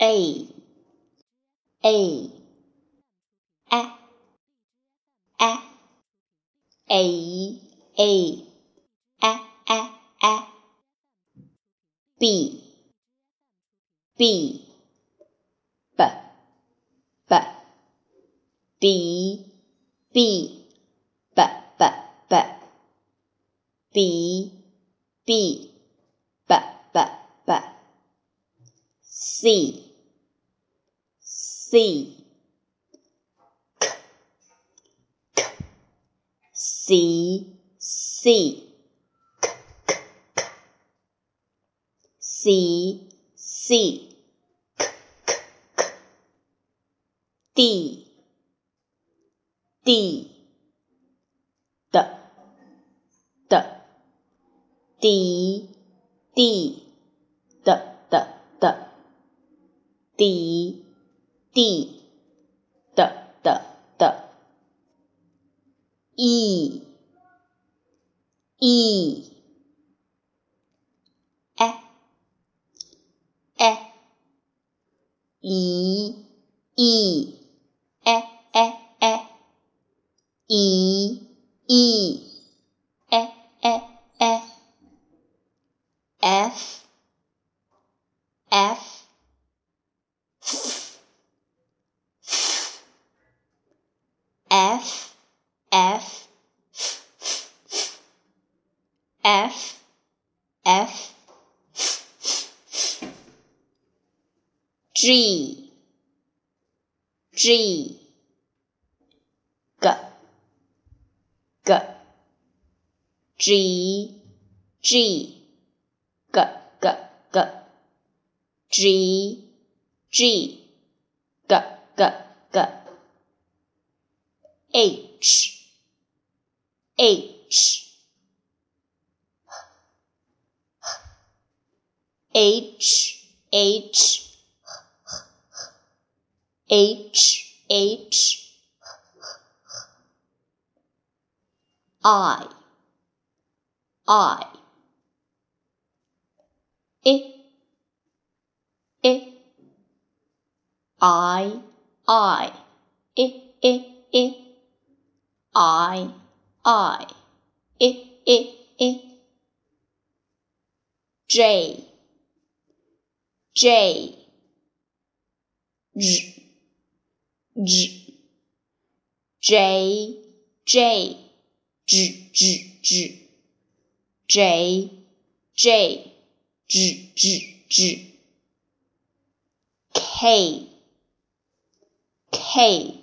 a a a a a a a a a b b b b b b b b b b b b b b c C. K, k, C, C. K, k, k. C, C. K, k, k. D, D. D, D. D, D. D, D, D. D. d d d d e e e e e e e e e e e e e e f f f f g g g g g g g g g g g g g g h h h h h h i i. I i i i. I i i. I, I, I, I, I. J, J, J, J, J, J, J, J, J, J, J, J, J, J. K, K.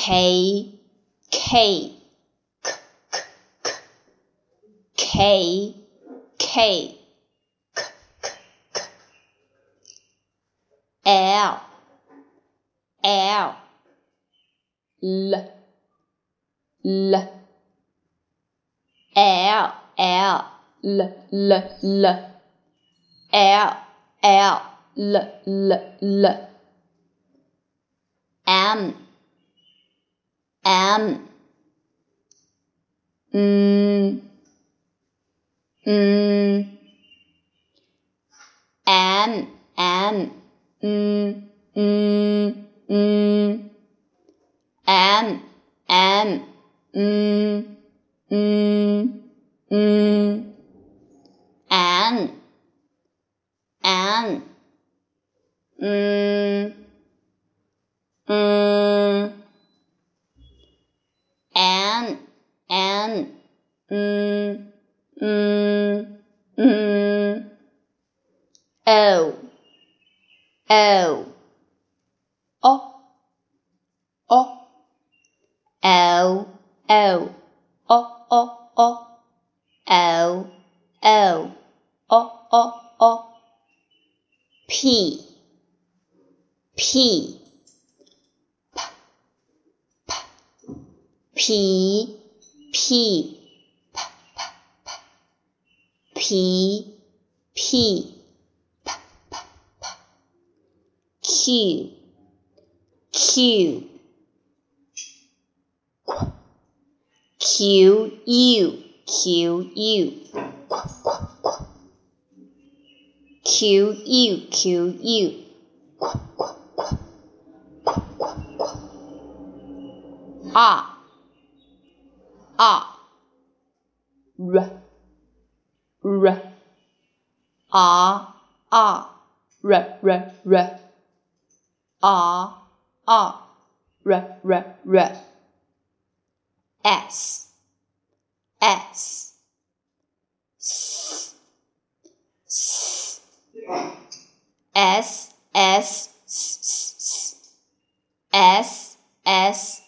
K K K K K K L L L L L L L L L L L L L M M mm 嗯哦哦哦哦哦哦哦哦哦哦哦哦哦，p p p p p。p p p p p q q q u q u q u q u r r. R. R R R. R. R. R R R R. R. R. S. S. S. S. S. S.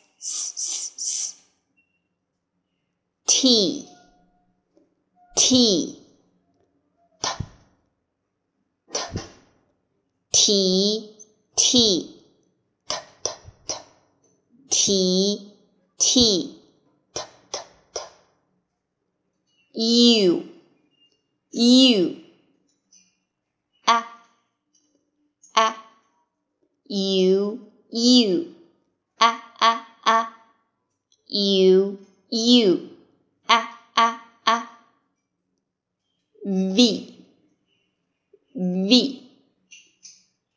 T. T T T T T U U A A U U A A A U U A A A V V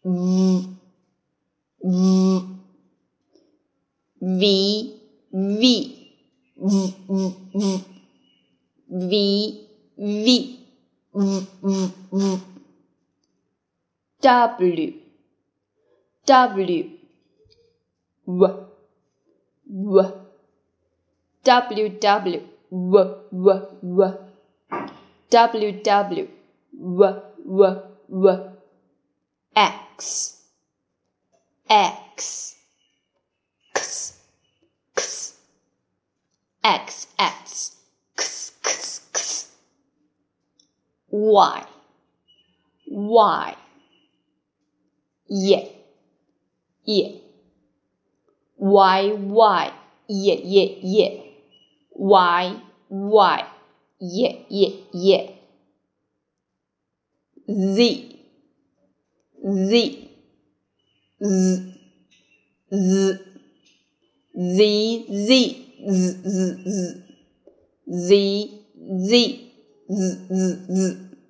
V V V V V V V V W W W W W W W W W W W W W. X. X. X. X. X. X. X. X. X. Y. Y. Yeah. Yeah. Y. Y. Yeah. Yeah. Yeah. Y. Y. Yeah. Yeah. Yeah Z Z Z Z Z Z Z Z Z Z Z Z Z